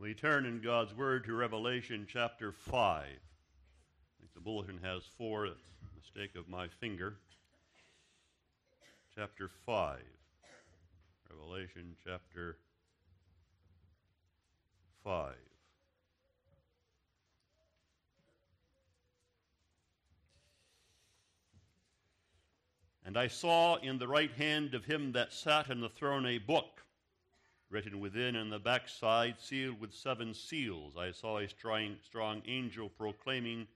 We turn in God's Word to Revelation chapter 5. I think the bulletin has four. That's a mistake of my finger. Chapter 5. Revelation chapter 5. And I saw in the right hand of him that sat on the throne a book written within and the backside, sealed with seven seals. I saw a strong, strong angel proclaiming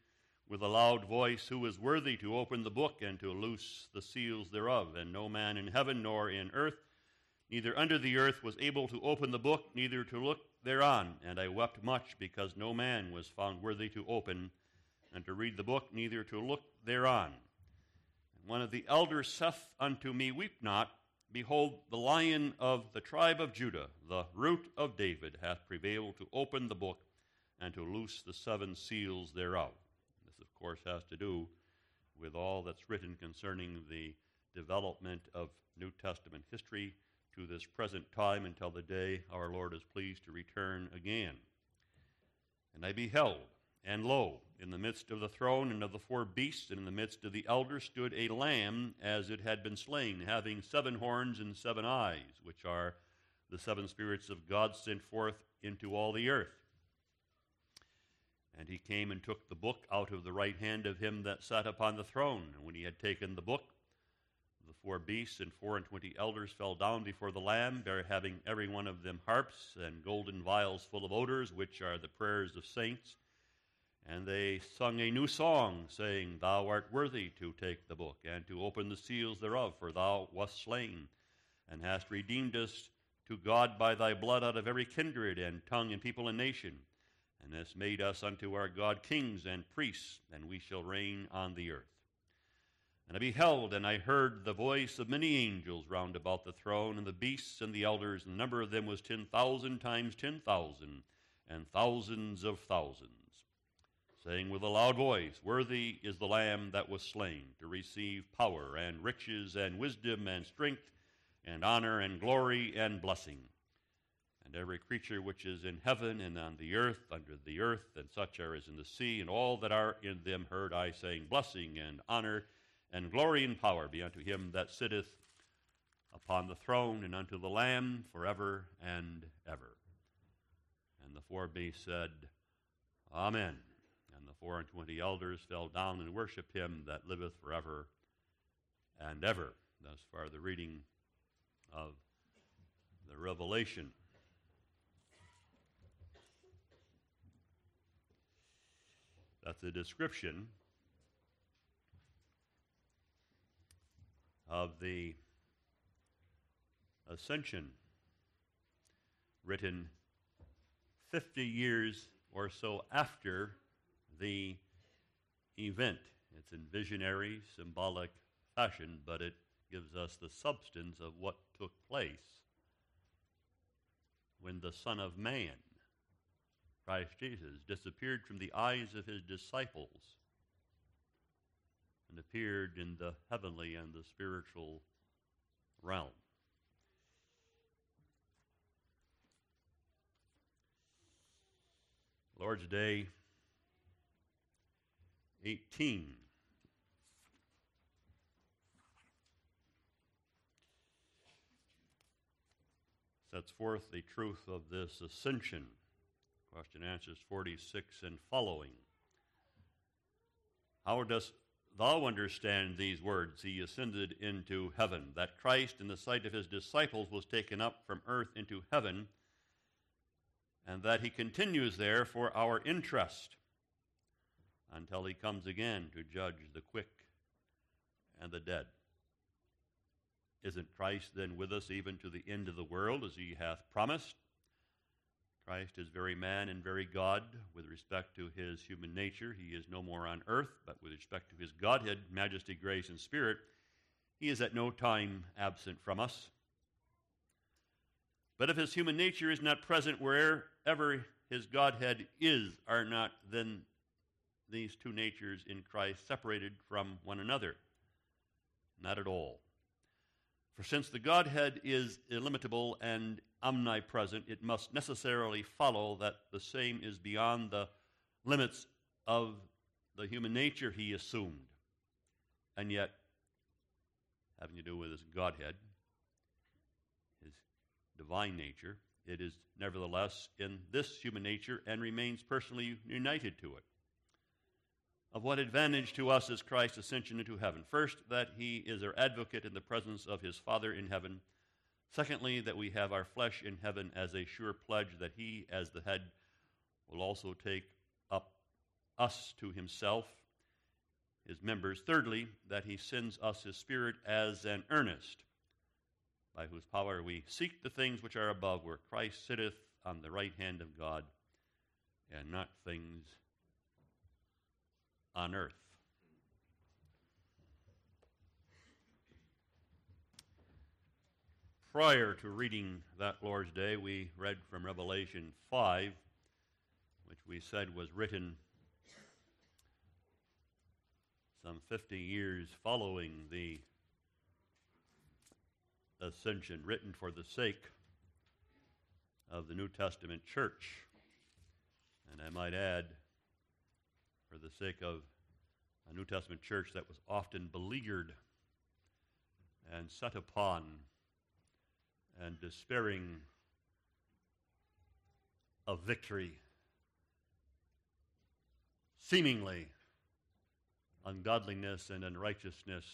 with a loud voice, Who is worthy to open the book and to loose the seals thereof? And no man in heaven nor in earth, neither under the earth, was able to open the book, neither to look thereon. And I wept much, because no man was found worthy to open and to read the book, neither to look thereon. And one of the elders saith unto me, Weep not. Behold, the lion of the tribe of Judah, the root of David, hath prevailed to open the book and to loose the seven seals thereof. This, of course, has to do with all that's written concerning the development of New Testament history to this present time until the day our Lord is pleased to return again. And I beheld, and lo, in the midst of the throne and of the four beasts, and in the midst of the elders, stood a lamb as it had been slain, having seven horns and seven eyes, which are the seven spirits of God sent forth into all the earth. And he came and took the book out of the right hand of him that sat upon the throne. And when he had taken the book, the four beasts and four and twenty elders fell down before the Lamb, having every one of them harps and golden vials full of odors, which are the prayers of saints. And they sung a new song, saying, Thou art worthy to take the book, and to open the seals thereof, for thou wast slain, and hast redeemed us to God by thy blood out of every kindred and tongue and people and nation, and hast made us unto our God kings and priests, and we shall reign on the earth. And I beheld, and I heard the voice of many angels round about the throne, and the beasts and the elders, and the number of them was ten thousand times ten thousand, and thousands of thousands saying with a loud voice, Worthy is the Lamb that was slain to receive power and riches and wisdom and strength and honor and glory and blessing. And every creature which is in heaven and on the earth, under the earth, and such are as in the sea, and all that are in them heard I saying, Blessing and honor and glory and power be unto him that sitteth upon the throne and unto the Lamb forever and ever. And the four beasts said, Amen four and twenty elders fell down and worshipped him that liveth forever and ever. Thus far, the reading of the Revelation. That's a description of the ascension written 50 years or so after the event. It's in visionary, symbolic fashion, but it gives us the substance of what took place when the Son of Man, Christ Jesus, disappeared from the eyes of his disciples and appeared in the heavenly and the spiritual realm. Lord's Day 18. Sets forth the truth of this ascension. Question answers 46 and following. How dost thou understand these words? He ascended into heaven. That Christ, in the sight of his disciples, was taken up from earth into heaven, and that he continues there for our interest until he comes again to judge the quick and the dead. Isn't Christ then with us even to the end of the world as he hath promised? Christ is very man and very God with respect to his human nature. He is no more on earth, but with respect to his Godhead, majesty, grace, and spirit, he is at no time absent from us. But if his human nature is not present wherever his Godhead is, are not then these two natures in Christ separated from one another? Not at all. For since the Godhead is illimitable and omnipresent, it must necessarily follow that the same is beyond the limits of the human nature he assumed. And yet, having to do with his Godhead, his divine nature, it is nevertheless in this human nature and remains personally united to it. Of what advantage to us is Christ's ascension into heaven? First, that he is our advocate in the presence of his Father in heaven. Secondly, that we have our flesh in heaven as a sure pledge that he, as the head, will also take up us to himself, his members. Thirdly, that he sends us his Spirit as an earnest, by whose power we seek the things which are above, where Christ sitteth on the right hand of God, and not things on earth. Prior to reading that Lord's Day, we read from Revelation 5, which we said was written some 50 years following the ascension, written for the sake of the New Testament church. And I might add, for the sake of a New Testament church that was often beleaguered and set upon and despairing of victory, seemingly ungodliness and unrighteousness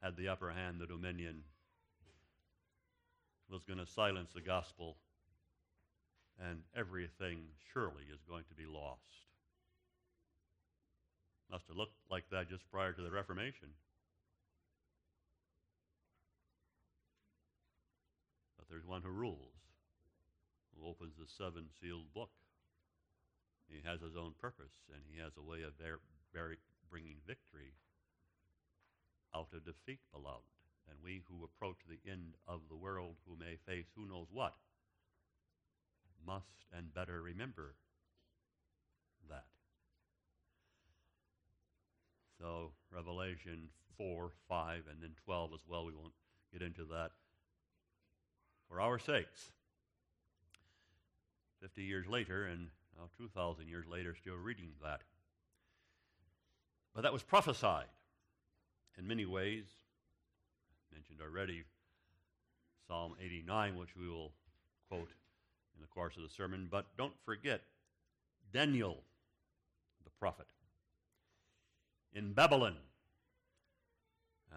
had the upper hand, the dominion was going to silence the gospel, and everything surely is going to be lost. Must have looked like that just prior to the Reformation. But there's one who rules, who opens the seven sealed book. He has his own purpose, and he has a way of bringing victory out of defeat, beloved. And we who approach the end of the world, who may face who knows what, must and better remember that. So, Revelation 4, 5, and then 12 as well. We won't get into that. For our sakes, 50 years later, and now 2,000 years later, still reading that. But that was prophesied in many ways. mentioned already Psalm 89, which we will quote in the course of the sermon. But don't forget Daniel, the prophet in Babylon,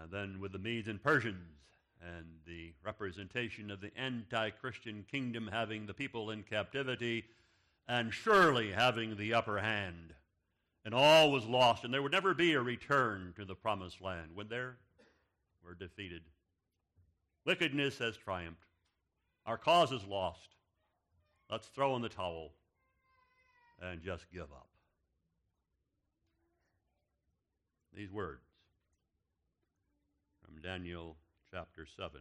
and then with the Medes and Persians, and the representation of the anti Christian kingdom having the people in captivity, and surely having the upper hand. And all was lost, and there would never be a return to the promised land. When there, we're defeated. Wickedness has triumphed. Our cause is lost. Let's throw in the towel and just give up. These words from Daniel chapter 7.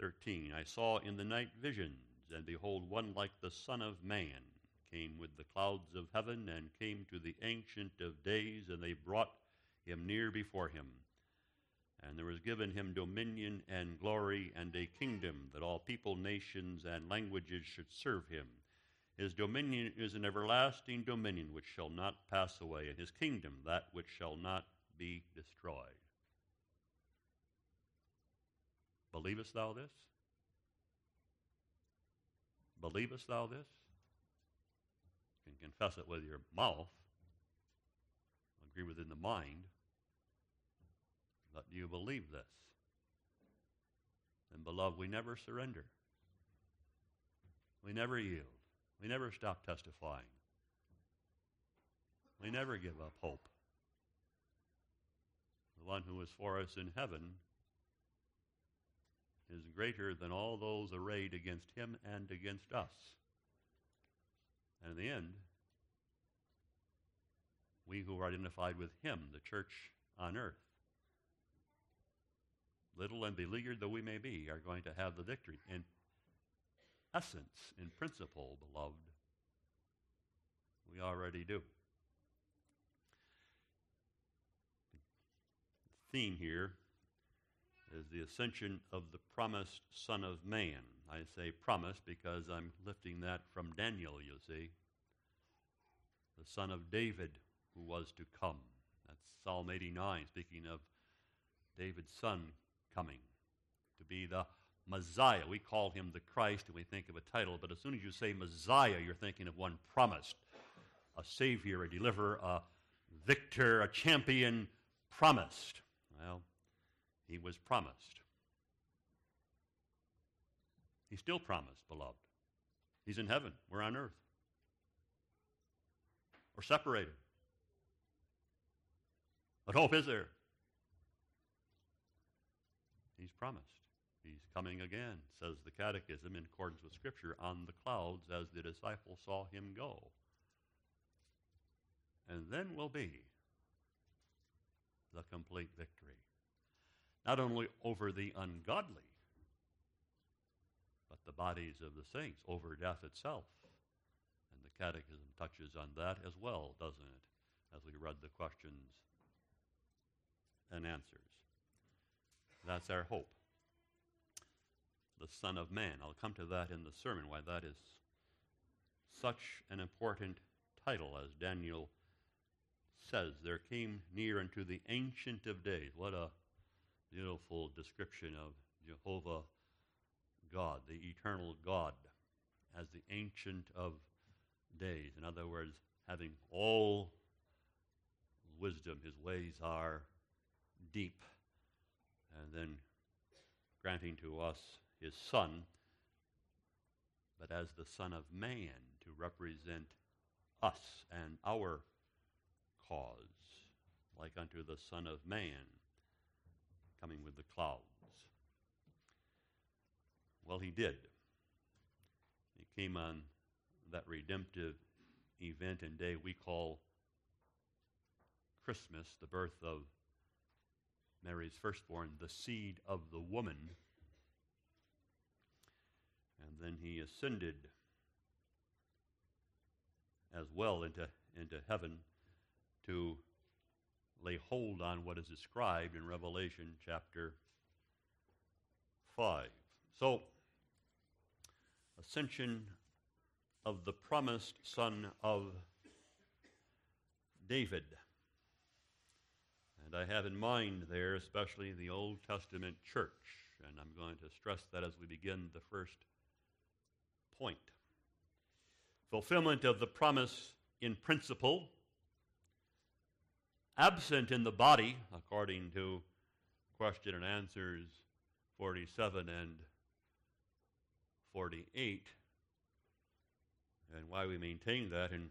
13. I saw in the night visions, and behold, one like the Son of Man came with the clouds of heaven and came to the Ancient of Days, and they brought him near before him. And there was given him dominion and glory and a kingdom that all people, nations, and languages should serve him. His dominion is an everlasting dominion which shall not pass away, and his kingdom that which shall not be destroyed. Believest thou this? Believest thou this? You can confess it with your mouth, agree within the mind, but do you believe this? And beloved, we never surrender. We never yield. We never stop testifying. We never give up hope. The one who is for us in heaven is greater than all those arrayed against him and against us. And in the end, we who are identified with him, the church on earth, little and beleaguered though we may be, are going to have the victory. And essence, in principle, beloved. We already do. The theme here is the ascension of the promised Son of Man. I say promise because I'm lifting that from Daniel, you see. The Son of David who was to come. That's Psalm 89, speaking of David's son coming to be the Messiah. We call him the Christ and we think of a title, but as soon as you say Messiah, you're thinking of one promised a Savior, a deliverer, a victor, a champion promised. Well, he was promised. He's still promised, beloved. He's in heaven. We're on earth. We're separated. What hope is there? He's promised. He's coming again, says the Catechism, in accordance with Scripture, on the clouds as the disciples saw him go. And then will be the complete victory. Not only over the ungodly, but the bodies of the saints, over death itself. And the Catechism touches on that as well, doesn't it? As we read the questions and answers. That's our hope. The Son of Man. I'll come to that in the sermon, why that is such an important title, as Daniel says. There came near unto the Ancient of Days. What a beautiful description of Jehovah God, the eternal God, as the Ancient of Days. In other words, having all wisdom, his ways are deep, and then granting to us his Son, but as the Son of Man to represent us and our cause, like unto the Son of Man coming with the clouds. Well, he did. He came on that redemptive event and day we call Christmas, the birth of Mary's firstborn, the seed of the woman. And then he ascended as well into, into heaven to lay hold on what is described in Revelation chapter 5. So, ascension of the promised son of David. And I have in mind there, especially the Old Testament church, and I'm going to stress that as we begin the first point. Fulfillment of the promise in principle, absent in the body, according to question and answers 47 and 48, and why we maintain that, and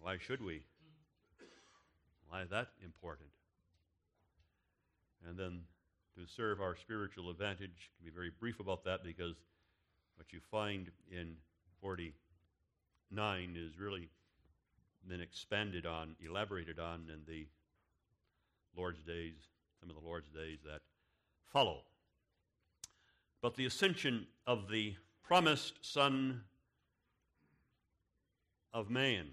why should we? Why is that important? And then to serve our spiritual advantage, can be very brief about that because what you find in 49 is really been expanded on, elaborated on in the Lord's days, some of the Lord's days that follow. But the ascension of the promised Son of Man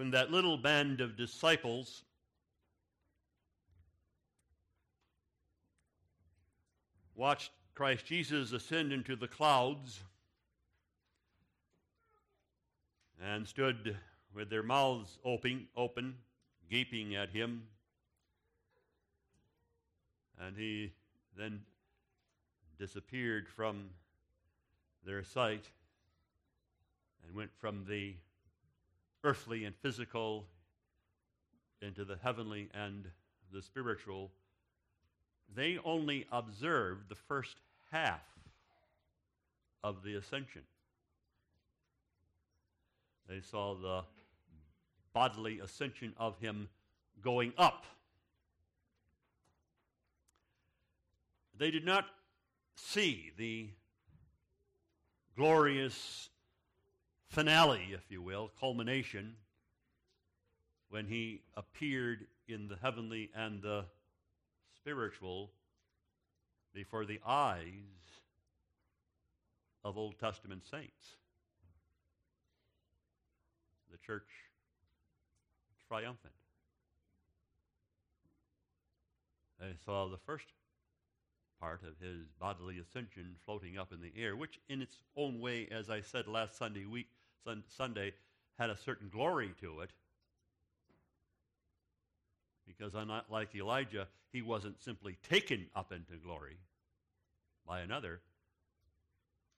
when that little band of disciples watched Christ Jesus ascend into the clouds and stood with their mouths open, open, gaping at him. And he then disappeared from their sight and went from the earthly and physical into the heavenly and the spiritual, they only observed the first half of the ascension. They saw the bodily ascension of him going up. They did not see the glorious finale, if you will, culmination, when he appeared in the heavenly and the spiritual before the eyes of Old Testament saints. The church triumphant. They saw the first part of his bodily ascension floating up in the air, which in its own way, as I said last Sunday week, sun, Sunday, had a certain glory to it. Because unlike Elijah, he wasn't simply taken up into glory by another.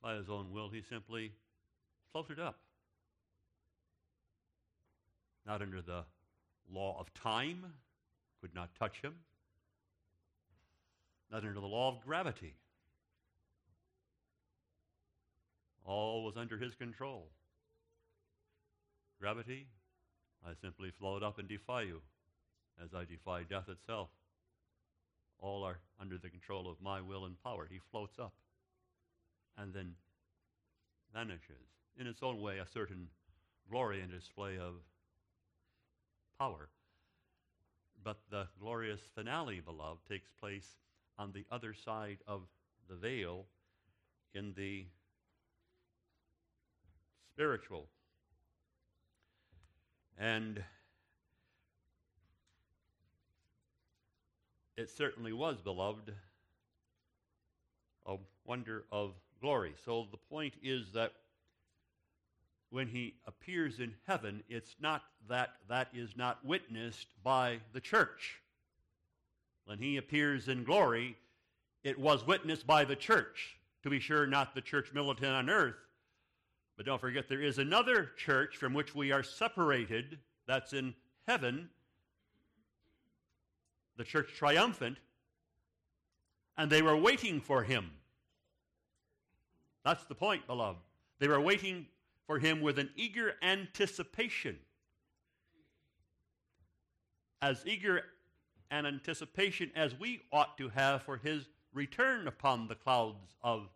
By his own will, he simply floated up. Not under the law of time, could not touch him not under the law of gravity. All was under his control. Gravity, I simply float up and defy you, as I defy death itself. All are under the control of my will and power. He floats up and then vanishes. In its own way, a certain glory and display of power. But the glorious finale, beloved, takes place on the other side of the veil in the spiritual. And it certainly was, beloved, a wonder of glory. So the point is that when he appears in heaven, it's not that that is not witnessed by the church. When he appears in glory, it was witnessed by the church. To be sure, not the church militant on earth, but don't forget there is another church from which we are separated, that's in heaven, the church triumphant, and they were waiting for him. That's the point, beloved. They were waiting for him with an eager anticipation. As eager an anticipation as we ought to have for his return upon the clouds of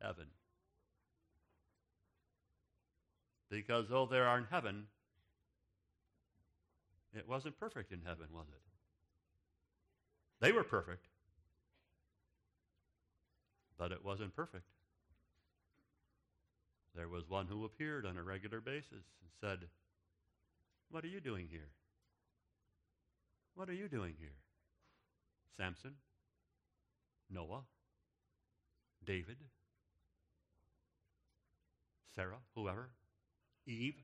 heaven. Because though they are in heaven, it wasn't perfect in heaven, was it? They were perfect, but it wasn't perfect. There was one who appeared on a regular basis and said, What are you doing here? What are you doing here? Samson? Noah? David? Sarah? Whoever? Eve?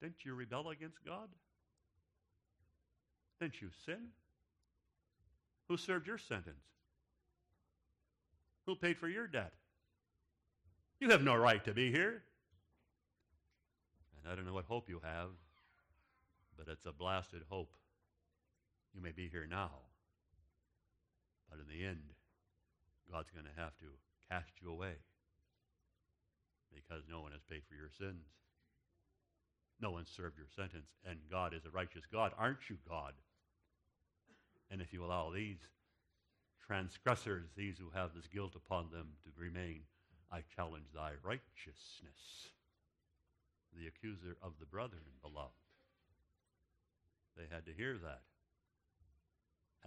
Didn't you rebel against God? Didn't you sin? Who served your sentence? Who paid for your debt? You have no right to be here. And I don't know what hope you have, but it's a blasted hope. You may be here now, but in the end, God's going to have to cast you away because no one has paid for your sins. No one served your sentence, and God is a righteous God. Aren't you God? And if you allow these transgressors, these who have this guilt upon them, to remain, I challenge thy righteousness, the accuser of the brethren, beloved. They had to hear that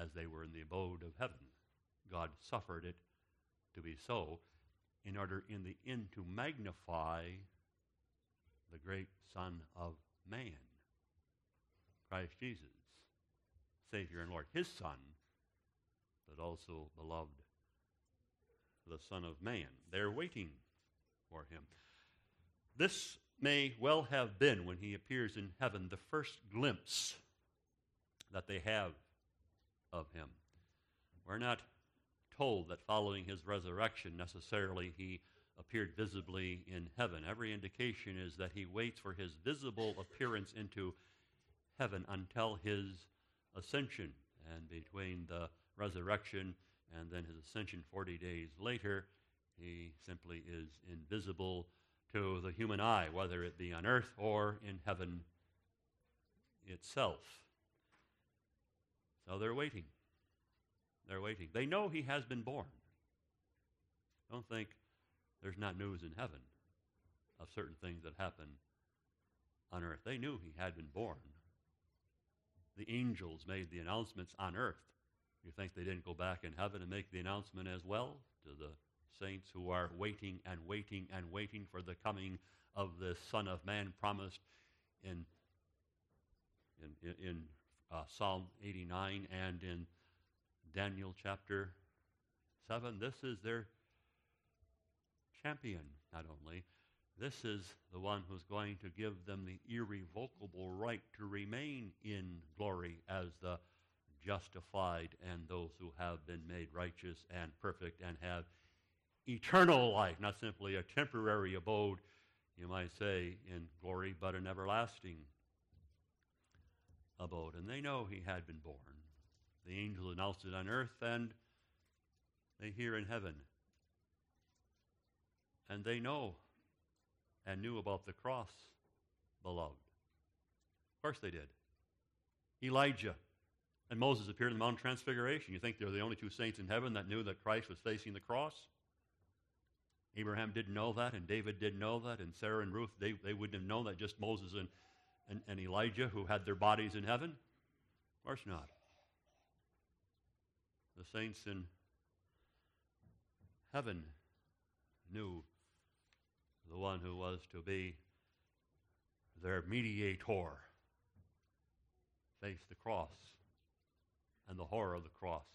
as they were in the abode of heaven. God suffered it to be so in order in the end to magnify the great Son of Man, Christ Jesus, Savior and Lord, his Son, but also beloved, the Son of Man. They're waiting for him. This may well have been, when he appears in heaven, the first glimpse that they have of him. We're not told that following his resurrection, necessarily he appeared visibly in heaven. Every indication is that he waits for his visible appearance into heaven until his ascension. And between the resurrection and then his ascension 40 days later, he simply is invisible to the human eye, whether it be on earth or in heaven itself. So they're waiting. They're waiting. They know he has been born. Don't think there's not news in heaven of certain things that happen on earth. They knew he had been born. The angels made the announcements on earth. You think they didn't go back in heaven and make the announcement as well to the saints who are waiting and waiting and waiting for the coming of the Son of Man promised in in, in, uh, Psalm 89 and in Daniel chapter 7. This is their champion, not only. This is the one who's going to give them the irrevocable right to remain in glory as the justified and those who have been made righteous and perfect and have eternal life, not simply a temporary abode, you might say, in glory, but an everlasting abode. And they know he had been born. The angel announced it on earth, and they hear in heaven. And they know and knew about the cross, beloved. Of course they did. Elijah and Moses appeared in the Mount of Transfiguration. You think they're the only two saints in heaven that knew that Christ was facing the cross? Abraham didn't know that, and David didn't know that, and Sarah and Ruth, they, they wouldn't have known that, just Moses and, and, and Elijah who had their bodies in heaven? Of course not. The saints in heaven knew the one who was to be their mediator faced the cross and the horror of the cross.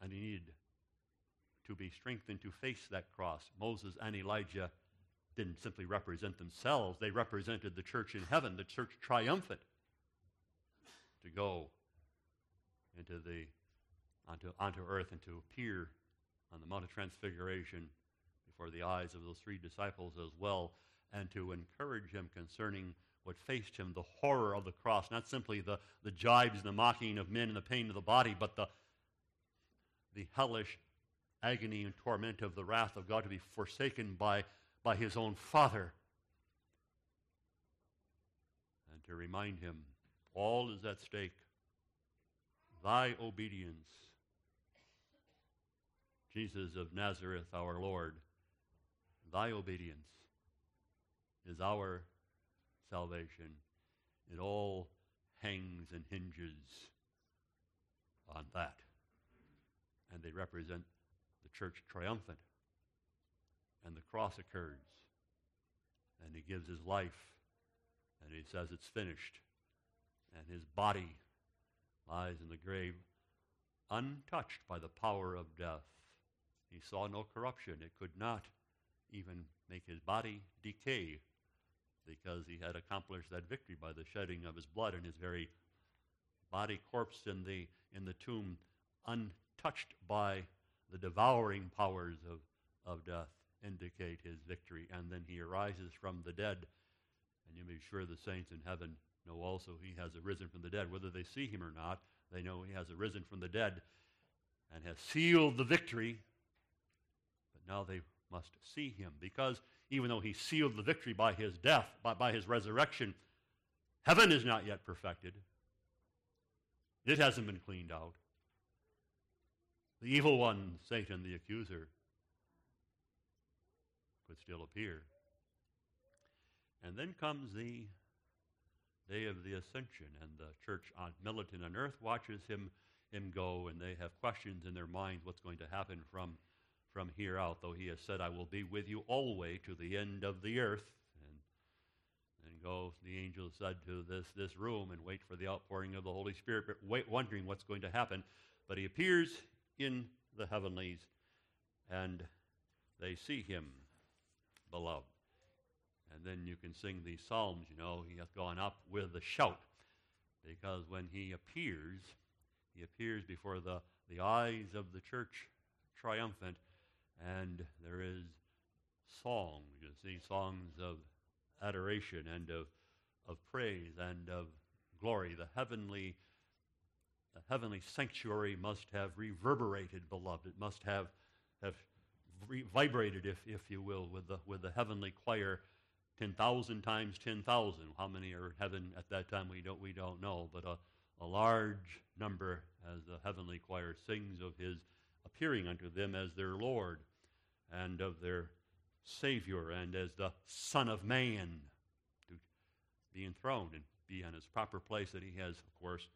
And he needed to be strengthened to face that cross. Moses and Elijah didn't simply represent themselves, they represented the church in heaven, the church triumphant, to go into the onto, onto earth and to appear on the Mount of Transfiguration before the eyes of those three disciples as well, and to encourage him concerning what faced him the horror of the cross, not simply the, the jibes and the mocking of men and the pain of the body, but the, the hellish agony and torment of the wrath of God to be forsaken by, by his own Father. And to remind him, all is at stake. Thy obedience, Jesus of Nazareth, our Lord, thy obedience is our salvation. It all hangs and hinges on that. And they represent the church triumphant. And the cross occurs. And he gives his life. And he says it's finished. And his body lies in the grave untouched by the power of death. He saw no corruption. It could not even make his body decay because he had accomplished that victory by the shedding of his blood and his very body corpse in the, in the tomb, untouched by the devouring powers of, of death, indicate his victory. And then he arises from the dead. And you may be sure the saints in heaven know also he has arisen from the dead. Whether they see him or not, they know he has arisen from the dead and has sealed the victory. But now they must see him because even though he sealed the victory by his death, by, by his resurrection, heaven is not yet perfected. It hasn't been cleaned out. The evil one, Satan, the accuser, could still appear. And then comes the day of the ascension, and the church on militant on earth watches him, him go, and they have questions in their minds what's going to happen from from here out, though he has said, I will be with you always to the end of the earth. And, and go, the angel said, to this, this room and wait for the outpouring of the Holy Spirit, but wait, wondering what's going to happen. But he appears in the heavenlies, and they see him, beloved. And then you can sing these psalms, you know, he hath gone up with a shout. Because when he appears, he appears before the, the eyes of the church triumphant and there is song. You see, songs of adoration and of, of praise and of glory. The heavenly, the heavenly sanctuary must have reverberated, beloved. It must have, have vibrated, if, if you will, with the, with the heavenly choir 10,000 times 10,000. How many are in heaven at that time? We don't, we don't know, but a, a large number as the heavenly choir sings of his appearing unto them as their Lord and of their Savior and as the Son of Man to be enthroned and be in his proper place that he has, of course,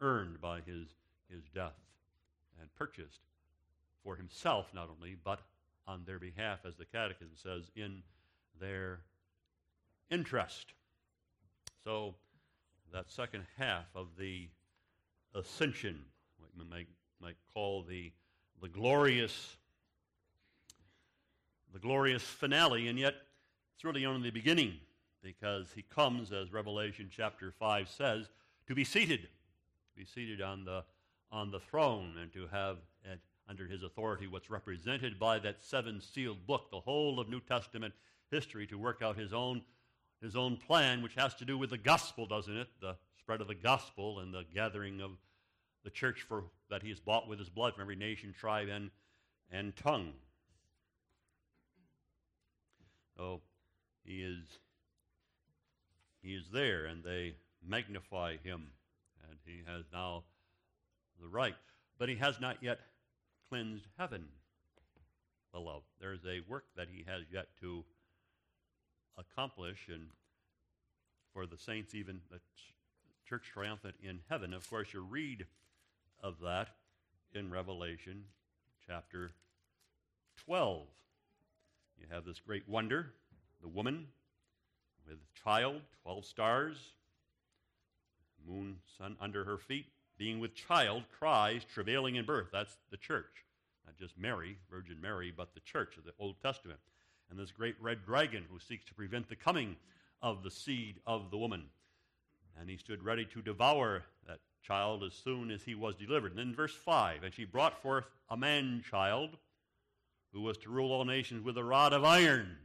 earned by his, his death and purchased for himself not only, but on their behalf, as the Catechism says, in their interest. So that second half of the ascension, what we might, might call the, the glorious the glorious finale, and yet it's really only the beginning because he comes, as Revelation chapter 5 says, to be seated, to be seated on the, on the throne and to have at, under his authority what's represented by that seven sealed book, the whole of New Testament history, to work out his own, his own plan, which has to do with the gospel, doesn't it? The spread of the gospel and the gathering of the church for, that he has bought with his blood from every nation, tribe, and, and tongue. So he is he is there and they magnify him and he has now the right. But he has not yet cleansed heaven, beloved. There's a work that he has yet to accomplish and for the saints even the church triumphant in heaven. Of course you read of that in Revelation chapter 12. You have this great wonder, the woman with child, 12 stars, moon, sun under her feet, being with child, cries, travailing in birth. That's the church. Not just Mary, Virgin Mary, but the church of the Old Testament. And this great red dragon who seeks to prevent the coming of the seed of the woman. And he stood ready to devour that child as soon as he was delivered. And then verse 5 And she brought forth a man child who was to rule all nations with a rod of iron,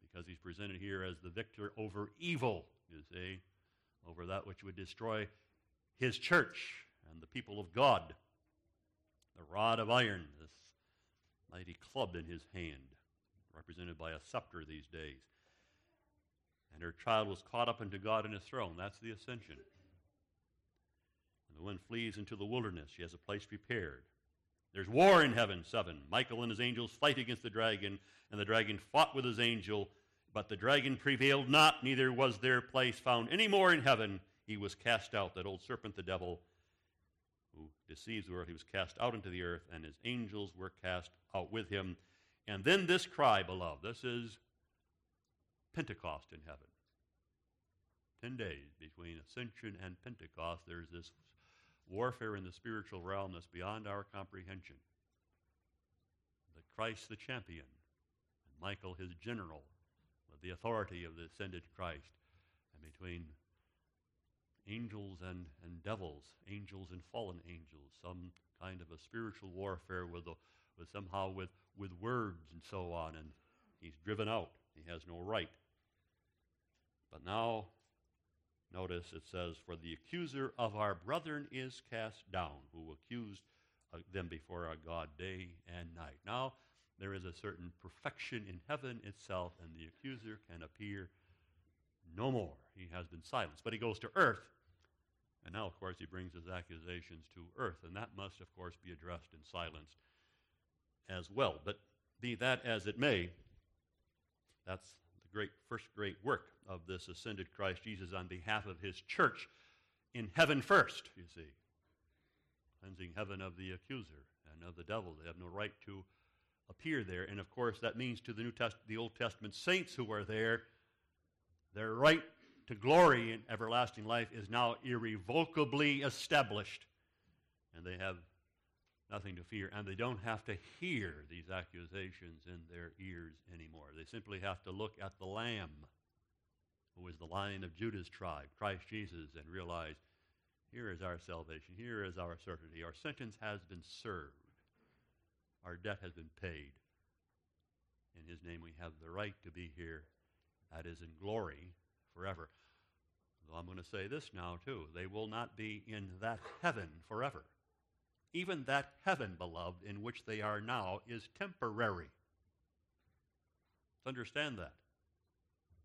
because he's presented here as the victor over evil, you see, over that which would destroy his church and the people of God. The rod of iron, this mighty club in his hand, represented by a scepter these days. And her child was caught up into God in his throne. That's the ascension. And the one flees into the wilderness. She has a place prepared. There's war in heaven, seven. Michael and his angels fight against the dragon, and the dragon fought with his angel, but the dragon prevailed not, neither was their place found any more in heaven. He was cast out, that old serpent, the devil, who deceives the world. He was cast out into the earth, and his angels were cast out with him. And then this cry, beloved, this is Pentecost in heaven. Ten days between Ascension and Pentecost, there's this warfare in the spiritual realm that's beyond our comprehension. That Christ the champion, and Michael his general, with the authority of the ascended Christ, and between angels and, and devils, angels and fallen angels, some kind of a spiritual warfare with, a, with somehow with, with words and so on, and he's driven out. He has no right. But now Notice it says, For the accuser of our brethren is cast down, who accused uh, them before our God day and night. Now, there is a certain perfection in heaven itself, and the accuser can appear no more. He has been silenced. But he goes to earth, and now, of course, he brings his accusations to earth, and that must, of course, be addressed and silenced as well. But be that as it may, that's great first great work of this ascended Christ Jesus on behalf of his church in heaven first, you see. Cleansing heaven of the accuser and of the devil. They have no right to appear there. And of course, that means to the New Test- the Old Testament saints who are there, their right to glory in everlasting life is now irrevocably established. And they have nothing to fear, and they don't have to hear these accusations in their ears anymore. They simply have to look at the Lamb, who is the Lion of Judah's tribe, Christ Jesus, and realize here is our salvation, here is our certainty. Our sentence has been served, our debt has been paid. In His name, we have the right to be here, that is in glory forever. Though I'm going to say this now, too. They will not be in that heaven forever. Even that heaven, beloved, in which they are now, is temporary. Understand that.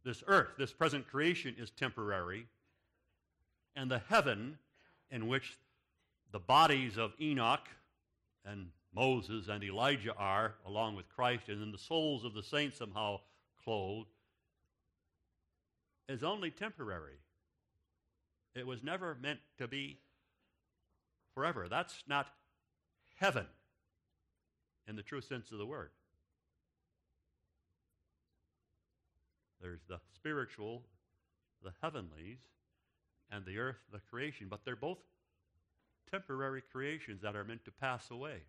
This earth, this present creation, is temporary, and the heaven in which the bodies of Enoch and Moses and Elijah are, along with Christ, and then the souls of the saints somehow clothed, is only temporary. It was never meant to be forever. That's not heaven in the true sense of the word. There's the spiritual, the heavenlies, and the earth, the creation, but they're both temporary creations that are meant to pass away.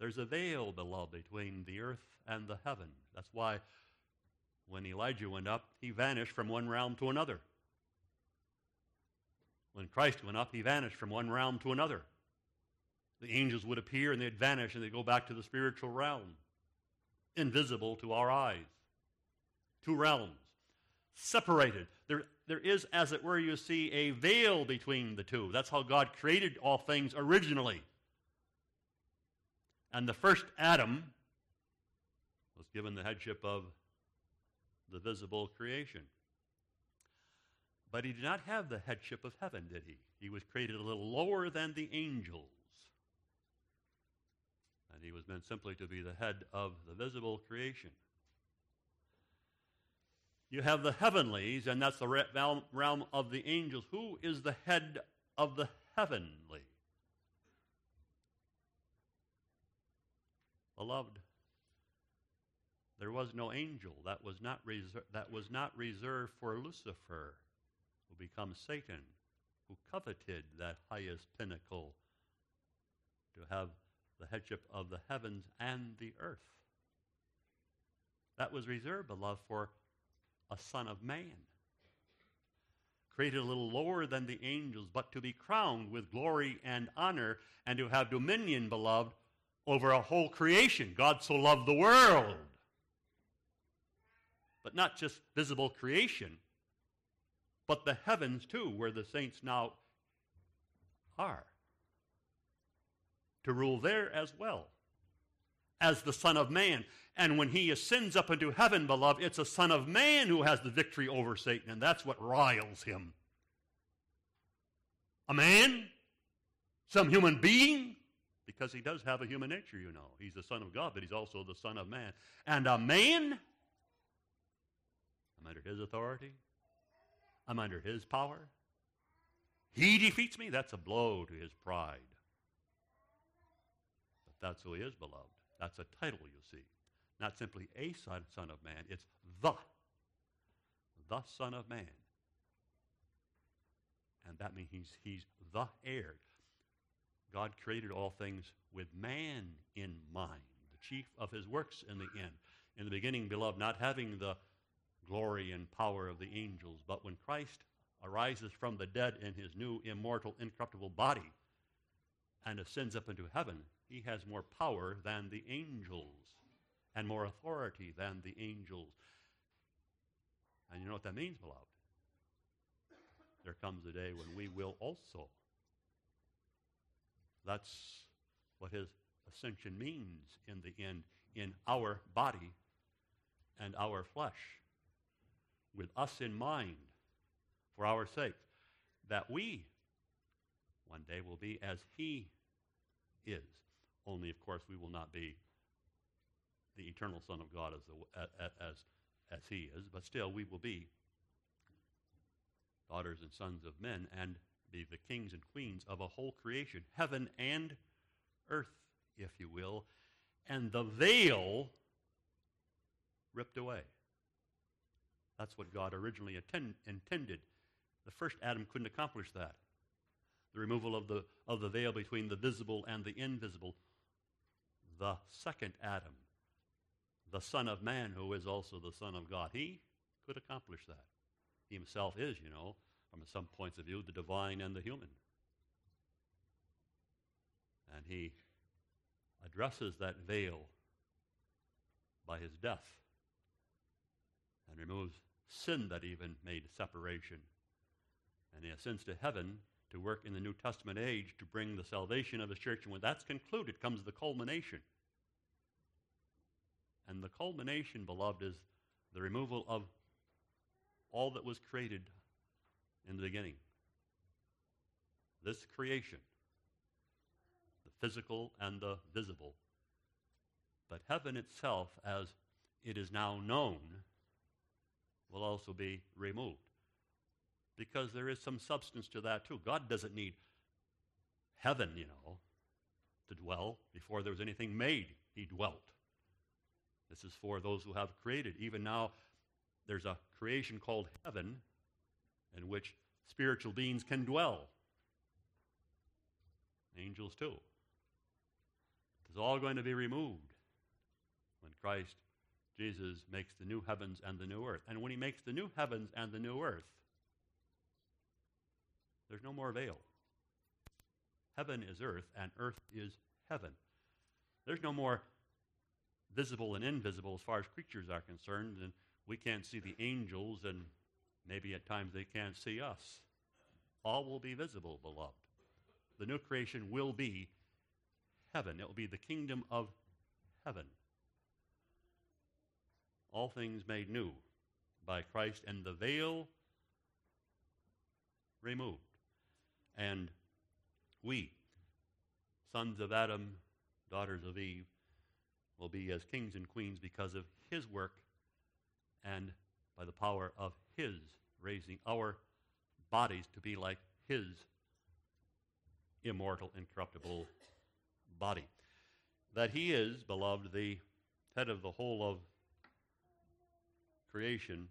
There's a veil, beloved, between the earth and the heaven. That's why when Elijah went up, he vanished from one realm to another. When Christ went up, he vanished from one realm to another. The angels would appear and they'd vanish and they'd go back to the spiritual realm, invisible to our eyes. Two realms, separated. There, there is, as it were, you see, a veil between the two. That's how God created all things originally. And the first Adam was given the headship of the visible creation. But he did not have the headship of heaven, did he? He was created a little lower than the angels. And he was meant simply to be the head of the visible creation. You have the heavenlies, and that's the realm of the angels. Who is the head of the heavenly? Beloved, there was no angel that was not, reser- that was not reserved for Lucifer become Satan, who coveted that highest pinnacle to have the headship of the heavens and the earth. That was reserved, beloved, for a son of man. Created a little lower than the angels, but to be crowned with glory and honor and to have dominion, beloved, over a whole creation. God so loved the world. But not just visible creation, but the heavens too, where the saints now are, to rule there as well, as the Son of Man. And when he ascends up into heaven, beloved, it's a Son of Man who has the victory over Satan, and that's what riles him. A man? Some human being? Because he does have a human nature, you know. He's the Son of God, but he's also the Son of Man. And a man? I'm under his authority. I'm under his power. He defeats me. That's a blow to his pride. But that's who he is, beloved. That's a title, you see. Not simply a son, son of man, it's the, the Son of Man. And that means he's, he's the heir. God created all things with man in mind, the chief of his works in the end. In the beginning, beloved, not having the glory and power of the angels. But when Christ arises from the dead in his new immortal, incorruptible body and ascends up into heaven, he has more power than the angels and more authority than the angels. And you know what that means, beloved? There comes a day when we will also. That's what his ascension means in the end in our body and our flesh with us in mind for our sake, that we one day will be as he is. Only, of course, we will not be the eternal Son of God as, the, as, as he is, but still we will be daughters and sons of men and be the kings and queens of a whole creation, heaven and earth, if you will, and the veil ripped away. That's what God originally attend, intended. The first Adam couldn't accomplish that. The removal of the, of the veil between the visible and the invisible. The second Adam, the Son of Man, who is also the Son of God, he could accomplish that. He himself is, you know, from some points of view, the divine and the human. And he addresses that veil by his death and removes sin that even made separation. And he ascends to heaven to work in the New Testament age to bring the salvation of the church. And when that's concluded comes the culmination. And the culmination, beloved, is the removal of all that was created in the beginning. This creation, the physical and the visible. But heaven itself, as it is now known, will also be removed. Because there is some substance to that too. God doesn't need heaven, you know, to dwell. Before there was anything made, he dwelt. This is for those who have created. Even now, there's a creation called heaven in which spiritual beings can dwell. Angels, too. It's all going to be removed when Christ Jesus makes the new heavens and the new earth. And when he makes the new heavens and the new earth, there's no more veil. Heaven is earth, and earth is heaven. There's no more visible and invisible as far as creatures are concerned, and we can't see the angels, and maybe at times they can't see us. All will be visible, beloved. The new creation will be heaven, it will be the kingdom of heaven. All things made new by Christ, and the veil removed. And we, sons of Adam, daughters of Eve, will be as kings and queens because of his work and by the power of his raising our bodies to be like his immortal, incorruptible body. That he is, beloved, the head of the whole of creation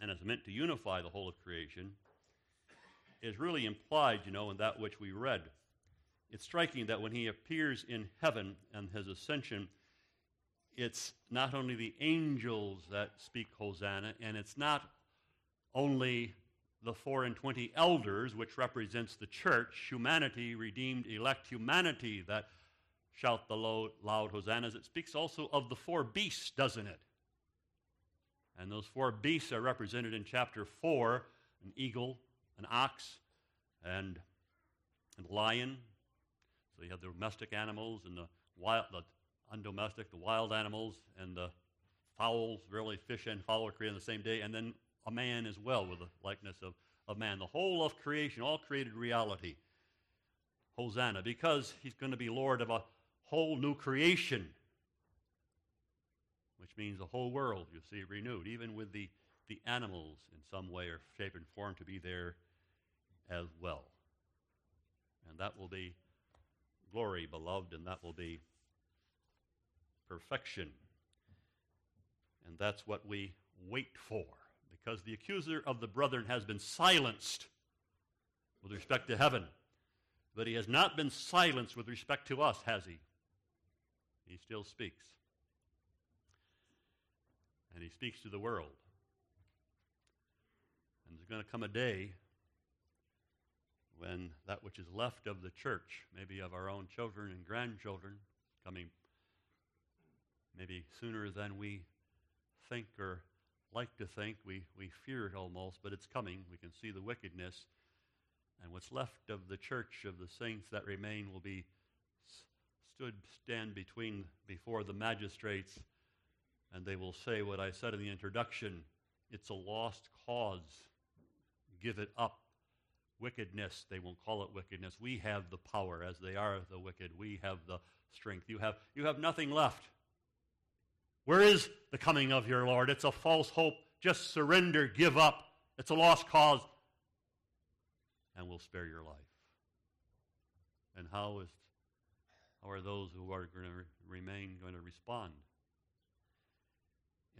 and is meant to unify the whole of creation is really implied, you know, in that which we read. It's striking that when he appears in heaven and his ascension, it's not only the angels that speak Hosanna, and it's not only the four and twenty elders, which represents the church, humanity, redeemed, elect humanity, that shout the loud, loud hosannas. It speaks also of the four beasts, doesn't it? And those four beasts are represented in chapter 4 an eagle, an ox, and a lion. So you have the domestic animals and the wild, the undomestic, the wild animals, and the fowls, really fish and fowl are created on the same day, and then a man as well with the likeness of, of man. The whole of creation, all created reality. Hosanna, because he's going to be Lord of a whole new creation, which means the whole world, you see, renewed, even with the, the animals in some way or shape and form to be there as well. And that will be glory, beloved, and that will be perfection. And that's what we wait for, because the accuser of the brethren has been silenced with respect to heaven. But he has not been silenced with respect to us, has he? He still speaks. And he speaks to the world. And there's going to come a day when that which is left of the church, maybe of our own children and grandchildren, coming maybe sooner than we think or like to think. We, we fear it almost, but it's coming. We can see the wickedness. And what's left of the church of the saints that remain will be stood stand between before the magistrates and they will say what I said in the introduction it's a lost cause. Give it up. Wickedness, they won't call it wickedness. We have the power as they are the wicked. We have the strength. You have, you have nothing left. Where is the coming of your Lord? It's a false hope. Just surrender, give up. It's a lost cause. And we'll spare your life. And how is how are those who are going to re- remain going to respond?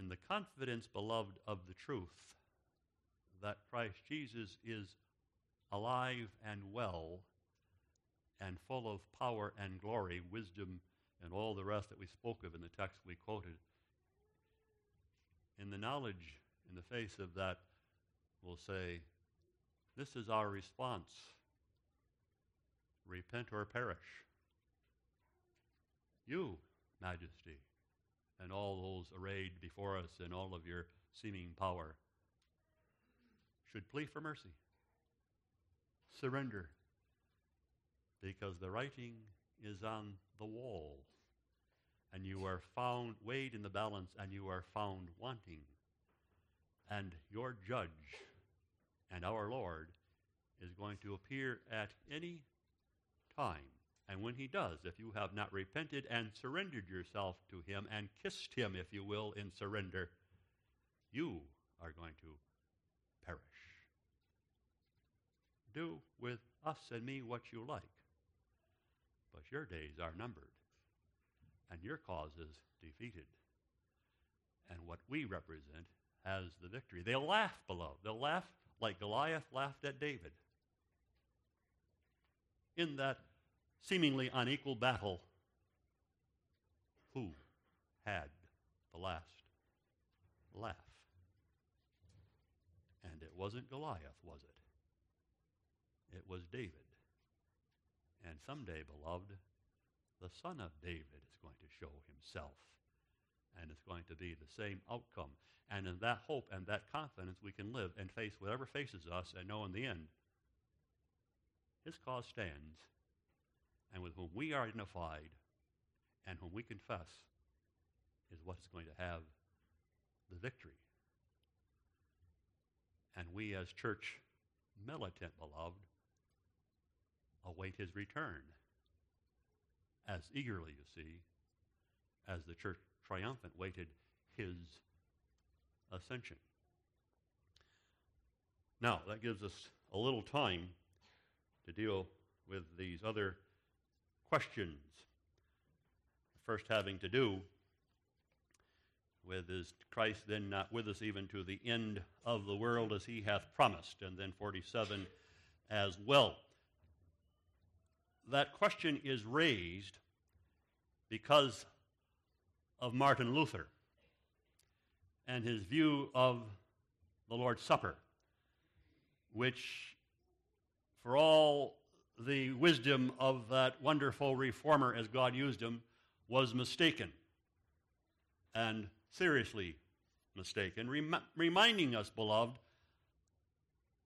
In the confidence, beloved, of the truth that Christ Jesus is alive and well and full of power and glory, wisdom, and all the rest that we spoke of in the text we quoted, in the knowledge, in the face of that, we'll say, This is our response. Repent or perish. You, Majesty, and all those arrayed before us in all of your seeming power, should plead for mercy. Surrender, because the writing is on the wall and you are found weighed in the balance and you are found wanting. And your judge and our Lord is going to appear at any time. And when he does, if you have not repented and surrendered yourself to him and kissed him, if you will, in surrender, you are going to perish. Do with us and me what you like, but your days are numbered and your cause is defeated. And what we represent has the victory. They'll laugh, beloved. They'll laugh like Goliath laughed at David. In that seemingly unequal battle, who had the last laugh? And it wasn't Goliath, was it? It was David. And someday, beloved, the Son of David is going to show himself. And it's going to be the same outcome. And in that hope and that confidence, we can live and face whatever faces us and know in the end, his cause stands. And with whom we are identified and whom we confess is what is going to have the victory. And we, as church militant, beloved, await his return as eagerly, you see, as the church triumphant waited his ascension. Now, that gives us a little time to deal with these other questions. The First, having to do with is Christ then not with us even to the end of the world as he hath promised? And then 47 as well. That question is raised because of Martin Luther and his view of the Lord's Supper, which, for all the wisdom of that wonderful reformer as God used him, was mistaken and seriously mistaken, rem- reminding us, beloved,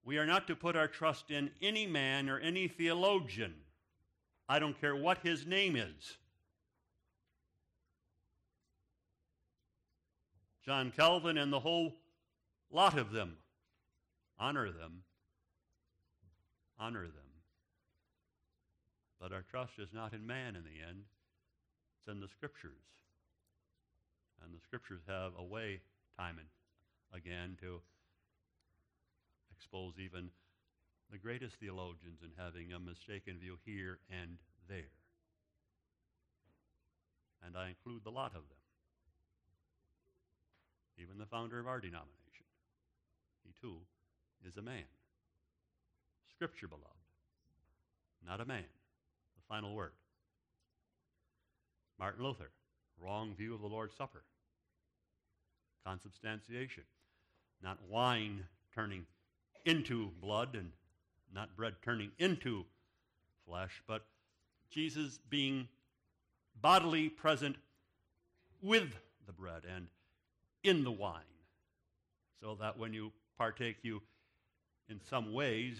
we are not to put our trust in any man or any theologian. I don't care what his name is. John Calvin and the whole lot of them. Honor them. Honor them. But our trust is not in man in the end, it's in the Scriptures. And the Scriptures have a way, time and again, to expose even the greatest theologians in having a mistaken view here and there. And I include the lot of them even the founder of our denomination. He too is a man. Scripture, beloved, not a man. Final word. Martin Luther, wrong view of the Lord's Supper. Consubstantiation, not wine turning into blood and not bread turning into flesh, but Jesus being bodily present with the bread and in the wine, so that when you partake, you in some ways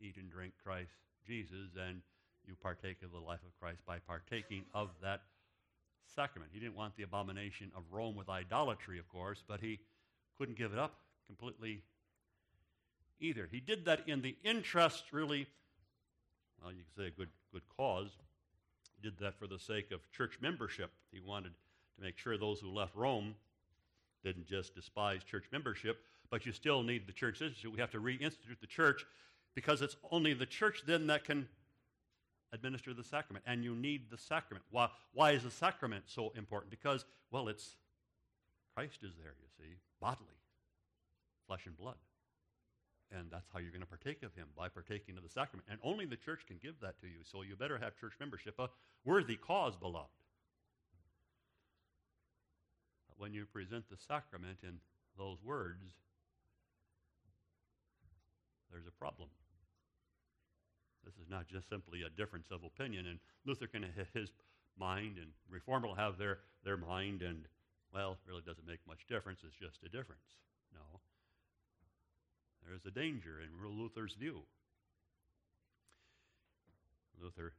eat and drink Christ Jesus, and you partake of the life of Christ by partaking of that sacrament. He didn't want the abomination of Rome with idolatry, of course, but he couldn't give it up completely either. He did that in the interest, really, well, you could say a good, good cause. He did that for the sake of church membership. He wanted to make sure those who left Rome didn't just despise church membership, but you still need the church. We have to reinstitute the church because it's only the church then that can administer the sacrament, and you need the sacrament. Why, why is the sacrament so important? Because, well, it's Christ is there, you see, bodily, flesh and blood. And that's how you're going to partake of him, by partaking of the sacrament. And only the church can give that to you, so you better have church membership, a worthy cause, beloved when you present the sacrament in those words, there's a problem. This is not just simply a difference of opinion, and Luther can have his mind, and Reformer will have their, their mind, and, well, it really doesn't make much difference. It's just a difference. No. There's a danger in Luther's view. Luther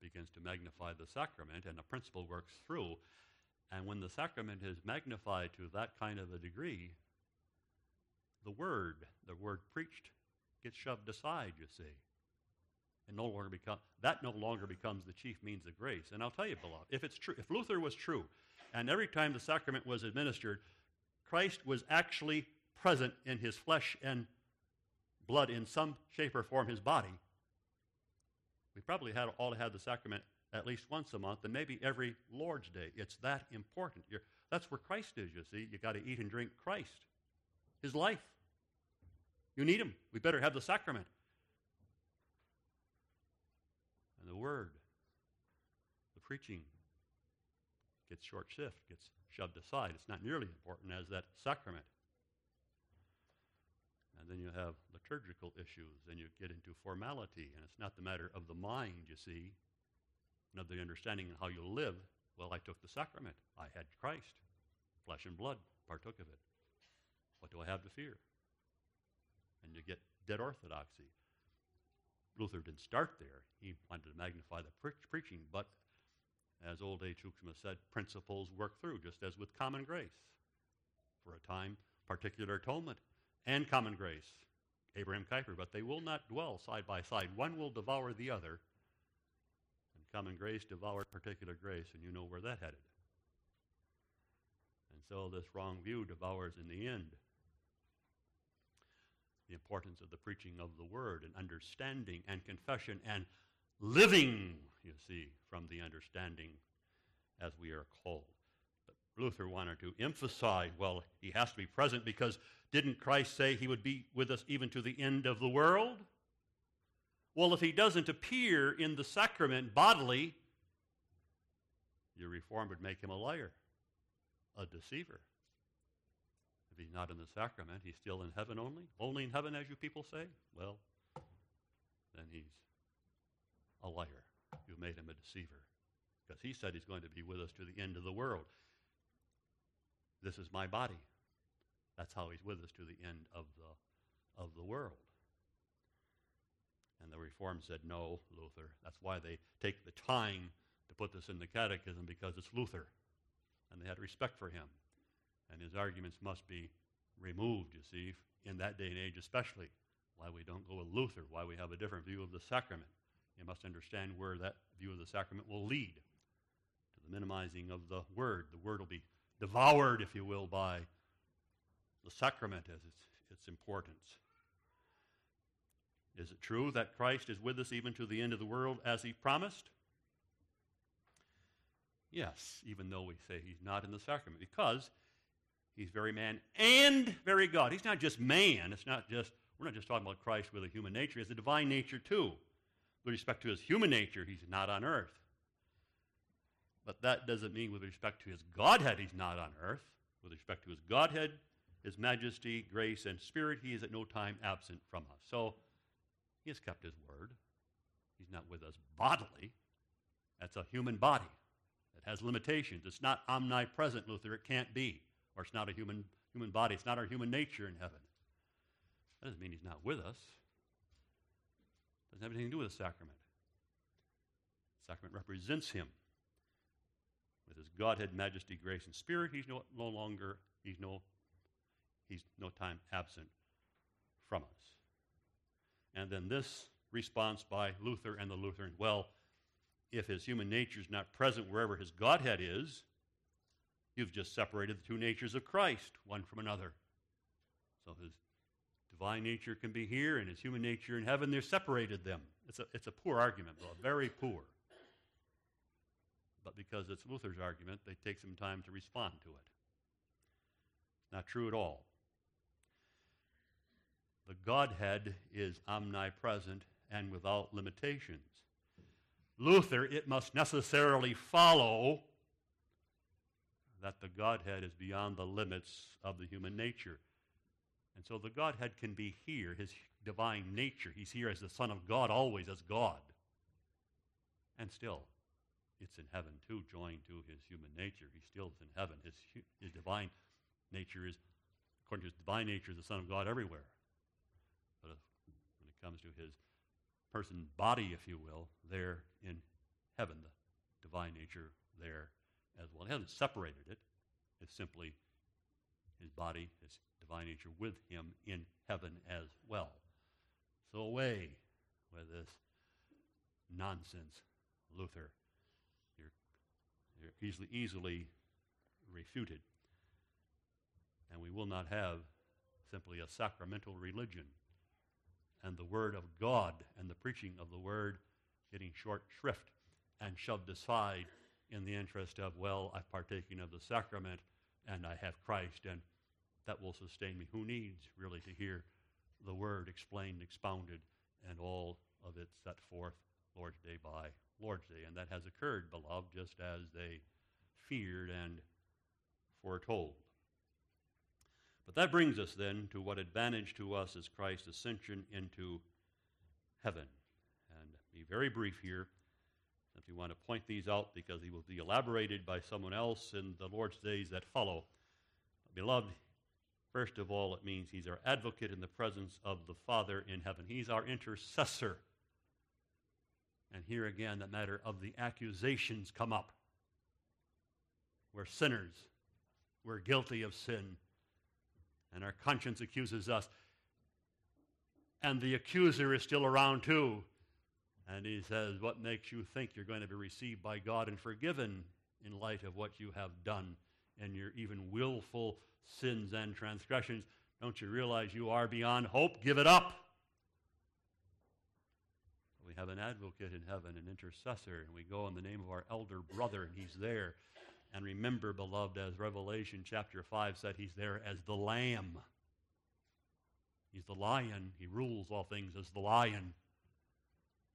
begins to magnify the sacrament, and the principle works through and when the sacrament is magnified to that kind of a degree, the word, the word preached, gets shoved aside, you see. And no longer become, that no longer becomes the chief means of grace. And I'll tell you, beloved, if it's true, if Luther was true, and every time the sacrament was administered, Christ was actually present in his flesh and blood in some shape or form, his body, we probably had all had the sacrament at least once a month, and maybe every Lord's Day. It's that important. You're, that's where Christ is, you see. you got to eat and drink Christ. his life. You need him. We better have the sacrament. And the word, the preaching, gets short shift, gets shoved aside. It's not nearly important as that sacrament. And then you have liturgical issues, and you get into formality, and it's not the matter of the mind, you see, and of the understanding of how you live. Well, I took the sacrament. I had Christ, flesh and blood, partook of it. What do I have to fear? And you get dead orthodoxy. Luther didn't start there. He wanted to magnify the pre- preaching, but as old A. Tujkema said, principles work through, just as with common grace. For a time, particular atonement and common grace, Abraham Kuyper, but they will not dwell side by side. One will devour the other, and common grace devoured particular grace, and you know where that headed. And so this wrong view devours in the end the importance of the preaching of the word and understanding and confession and living, you see, from the understanding as we are called. But Luther wanted to emphasize, well, he has to be present because didn't Christ say he would be with us even to the end of the world? Well, if he doesn't appear in the sacrament bodily, your reform would make him a liar, a deceiver. If he's not in the sacrament, he's still in heaven only? Only in heaven, as you people say? Well, then he's a liar. You made him a deceiver. Because he said he's going to be with us to the end of the world. This is my body. That's how he's with us to the end of the, of the world. And the Reform said, no, Luther. That's why they take the time to put this in the catechism, because it's Luther. And they had respect for him. And his arguments must be removed, you see, in that day and age especially. Why we don't go with Luther, why we have a different view of the sacrament. You must understand where that view of the sacrament will lead to the minimizing of the word. The word will be devoured, if you will, by the sacrament as its, its importance. Is it true that Christ is with us even to the end of the world as he promised? Yes, even though we say he's not in the sacrament, because he's very man and very God. He's not just man. It's not just, we're not just talking about Christ with a human nature, He has a divine nature too. With respect to his human nature, he's not on earth. But that doesn't mean with respect to his Godhead, he's not on earth. With respect to his Godhead, his majesty, grace, and spirit, he is at no time absent from us. So he has kept his word. He's not with us bodily. That's a human body. It has limitations. It's not omnipresent, Luther. It can't be. Or it's not a human, human body. It's not our human nature in heaven. That doesn't mean he's not with us. Doesn't have anything to do with the sacrament. The sacrament represents him. With his Godhead, majesty, grace, and spirit, he's no, no longer, he's no, he's no time absent from us. And then this response by Luther and the Lutheran, well, if his human nature is not present wherever his Godhead is, you've just separated the two natures of Christ, one from another. So his divine nature can be here and his human nature in heaven, they're separated them. It's a, it's a poor argument, though, very poor. But because it's Luther's argument, they take some time to respond to it. Not true at all. The Godhead is omnipresent and without limitations. Luther, it must necessarily follow that the Godhead is beyond the limits of the human nature. And so the Godhead can be here, his divine nature. He's here as the Son of God, always as God. And still, it's in heaven too, joined to his human nature. He still is in heaven. His, his divine nature is, according to his divine nature, is the Son of God everywhere. But uh, when it comes to his person body, if you will, there in heaven, the divine nature there as well. He hasn't separated it. It's simply his body, his divine nature with him in heaven as well. So away with this nonsense, Luther. You're, you're easily, easily refuted. And we will not have simply a sacramental religion and the Word of God and the preaching of the Word getting short shrift and shoved aside in the interest of, well, I've partaken of the sacrament and I have Christ and that will sustain me. Who needs really to hear the word explained, expounded, and all of it set forth Lord's Day by Lord's Day? And that has occurred, beloved, just as they feared and foretold. But that brings us then to what advantage to us is Christ's ascension into heaven. And be very brief here. Simply want to point these out because he will be elaborated by someone else in the Lord's days that follow. Beloved, first of all, it means he's our advocate in the presence of the Father in heaven. He's our intercessor. And here again, the matter of the accusations come up. We're sinners. We're guilty of sin. And our conscience accuses us. And the accuser is still around too. And he says, What makes you think you're going to be received by God and forgiven in light of what you have done and your even willful sins and transgressions? Don't you realize you are beyond hope? Give it up. We have an advocate in heaven, an intercessor, and we go in the name of our elder brother, and he's there. And remember, beloved, as Revelation chapter 5 said, he's there as the lamb. He's the lion. He rules all things as the lion.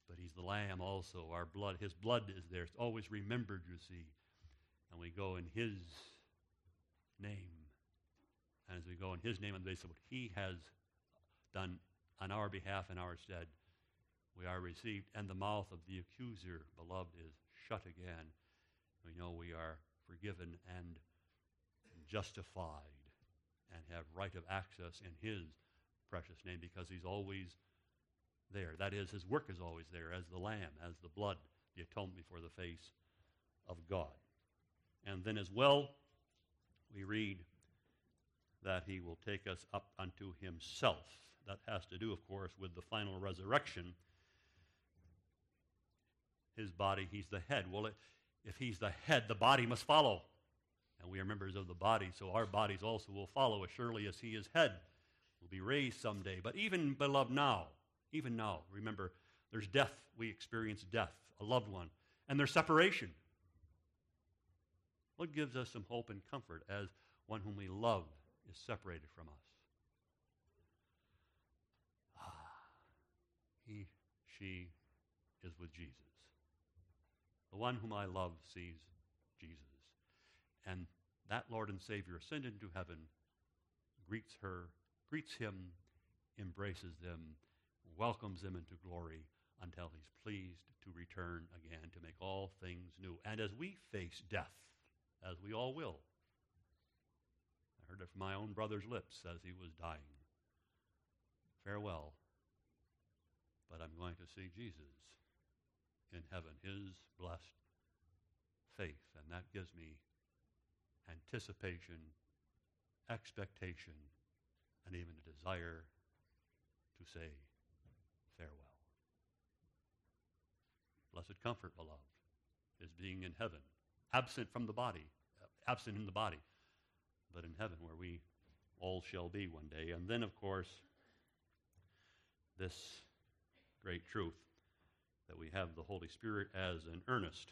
But he's the lamb also. Our blood, his blood is there. It's always remembered, you see. And we go in his name. And as we go in his name the basis of what he has done on our behalf in our stead, we are received. And the mouth of the accuser, beloved, is shut again. We know we are forgiven and justified and have right of access in his precious name because he's always there. That is, his work is always there as the lamb, as the blood, the atonement before the face of God. And then as well, we read that he will take us up unto himself. That has to do, of course, with the final resurrection. His body, he's the head. Well, it, if he's the head, the body must follow. And we are members of the body, so our bodies also will follow as surely as he is head. Will be raised someday. But even, beloved, now, even now, remember, there's death. We experience death, a loved one, and there's separation. What gives us some hope and comfort as one whom we love is separated from us? Ah, he, she is with Jesus. The one whom I love sees Jesus. And that Lord and Savior ascended into heaven greets her, greets him, embraces them, welcomes them into glory until he's pleased to return again to make all things new. And as we face death, as we all will, I heard it from my own brother's lips as he was dying. Farewell, but I'm going to see Jesus in heaven, his blessed faith. And that gives me anticipation, expectation, and even a desire to say farewell. Blessed comfort, beloved, is being in heaven, absent from the body, absent in the body, but in heaven where we all shall be one day. And then, of course, this great truth that we have the Holy Spirit as an earnest.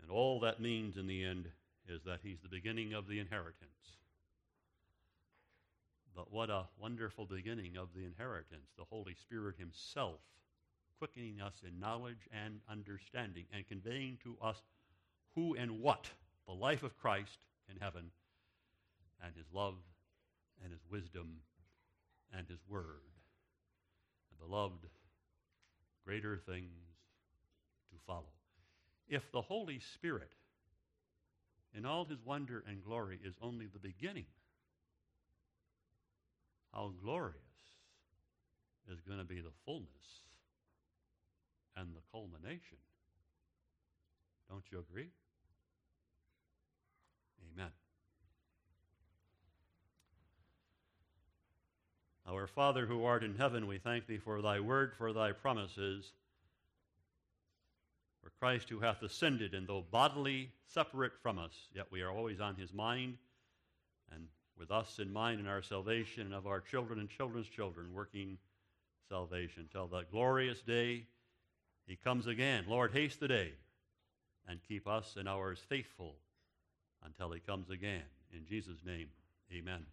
And all that means in the end is that He's the beginning of the inheritance. But what a wonderful beginning of the inheritance, the Holy Spirit Himself quickening us in knowledge and understanding and conveying to us who and what the life of Christ in heaven and His love and His wisdom and His word. And beloved, greater things to follow. If the Holy Spirit, in all his wonder and glory, is only the beginning, how glorious is going to be the fullness and the culmination. Don't you agree? Amen. Our Father who art in heaven, we thank thee for thy word, for thy promises. For Christ who hath ascended, and though bodily separate from us, yet we are always on his mind, and with us in mind in our salvation, and of our children and children's children, working salvation till that glorious day he comes again. Lord, haste the day, and keep us and ours faithful until he comes again. In Jesus' name, amen.